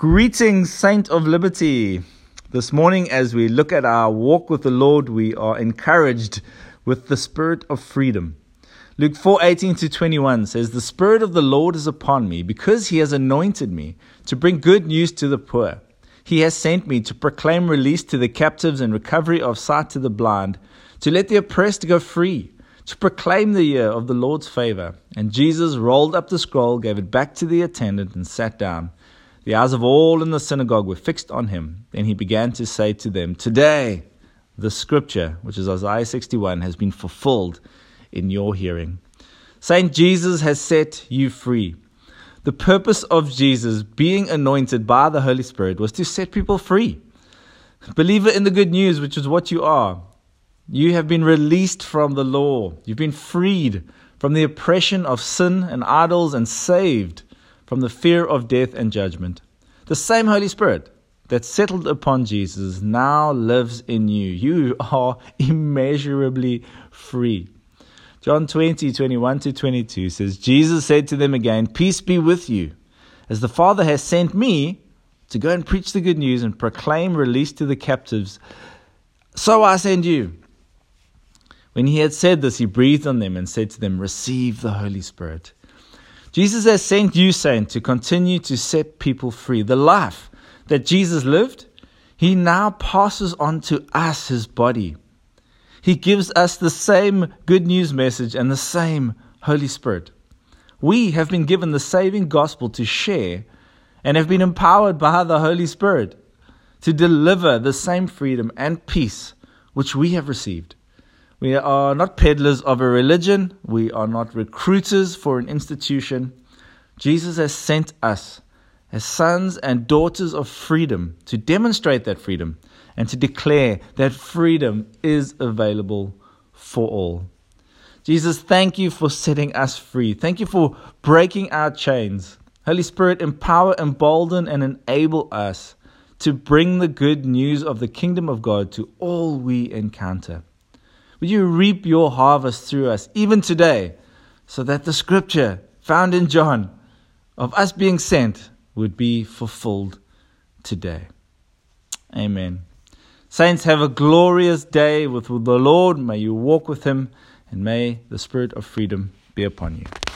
Greetings, Saint of Liberty. This morning, as we look at our walk with the Lord, we are encouraged with the spirit of freedom. Luke 4 18 to 21 says, The Spirit of the Lord is upon me, because he has anointed me to bring good news to the poor. He has sent me to proclaim release to the captives and recovery of sight to the blind, to let the oppressed go free, to proclaim the year of the Lord's favor. And Jesus rolled up the scroll, gave it back to the attendant, and sat down. The eyes of all in the synagogue were fixed on him. Then he began to say to them, Today, the scripture, which is Isaiah 61, has been fulfilled in your hearing. Saint Jesus has set you free. The purpose of Jesus being anointed by the Holy Spirit was to set people free. Believer in the good news, which is what you are. You have been released from the law. You've been freed from the oppression of sin and idols and saved from the fear of death and judgment. The same Holy Spirit that settled upon Jesus now lives in you. You are immeasurably free. John 20, 21 to 22 says, Jesus said to them again, Peace be with you. As the Father has sent me to go and preach the good news and proclaim release to the captives, so I send you. When he had said this, he breathed on them and said to them, Receive the Holy Spirit. Jesus has sent you, saint, to continue to set people free. The life that Jesus lived, he now passes on to us, his body. He gives us the same good news message and the same Holy Spirit. We have been given the saving gospel to share and have been empowered by the Holy Spirit to deliver the same freedom and peace which we have received. We are not peddlers of a religion. We are not recruiters for an institution. Jesus has sent us as sons and daughters of freedom to demonstrate that freedom and to declare that freedom is available for all. Jesus, thank you for setting us free. Thank you for breaking our chains. Holy Spirit, empower, embolden, and enable us to bring the good news of the kingdom of God to all we encounter. Will you reap your harvest through us, even today, so that the scripture found in John of us being sent would be fulfilled today? Amen. Saints, have a glorious day with the Lord. May you walk with him, and may the spirit of freedom be upon you.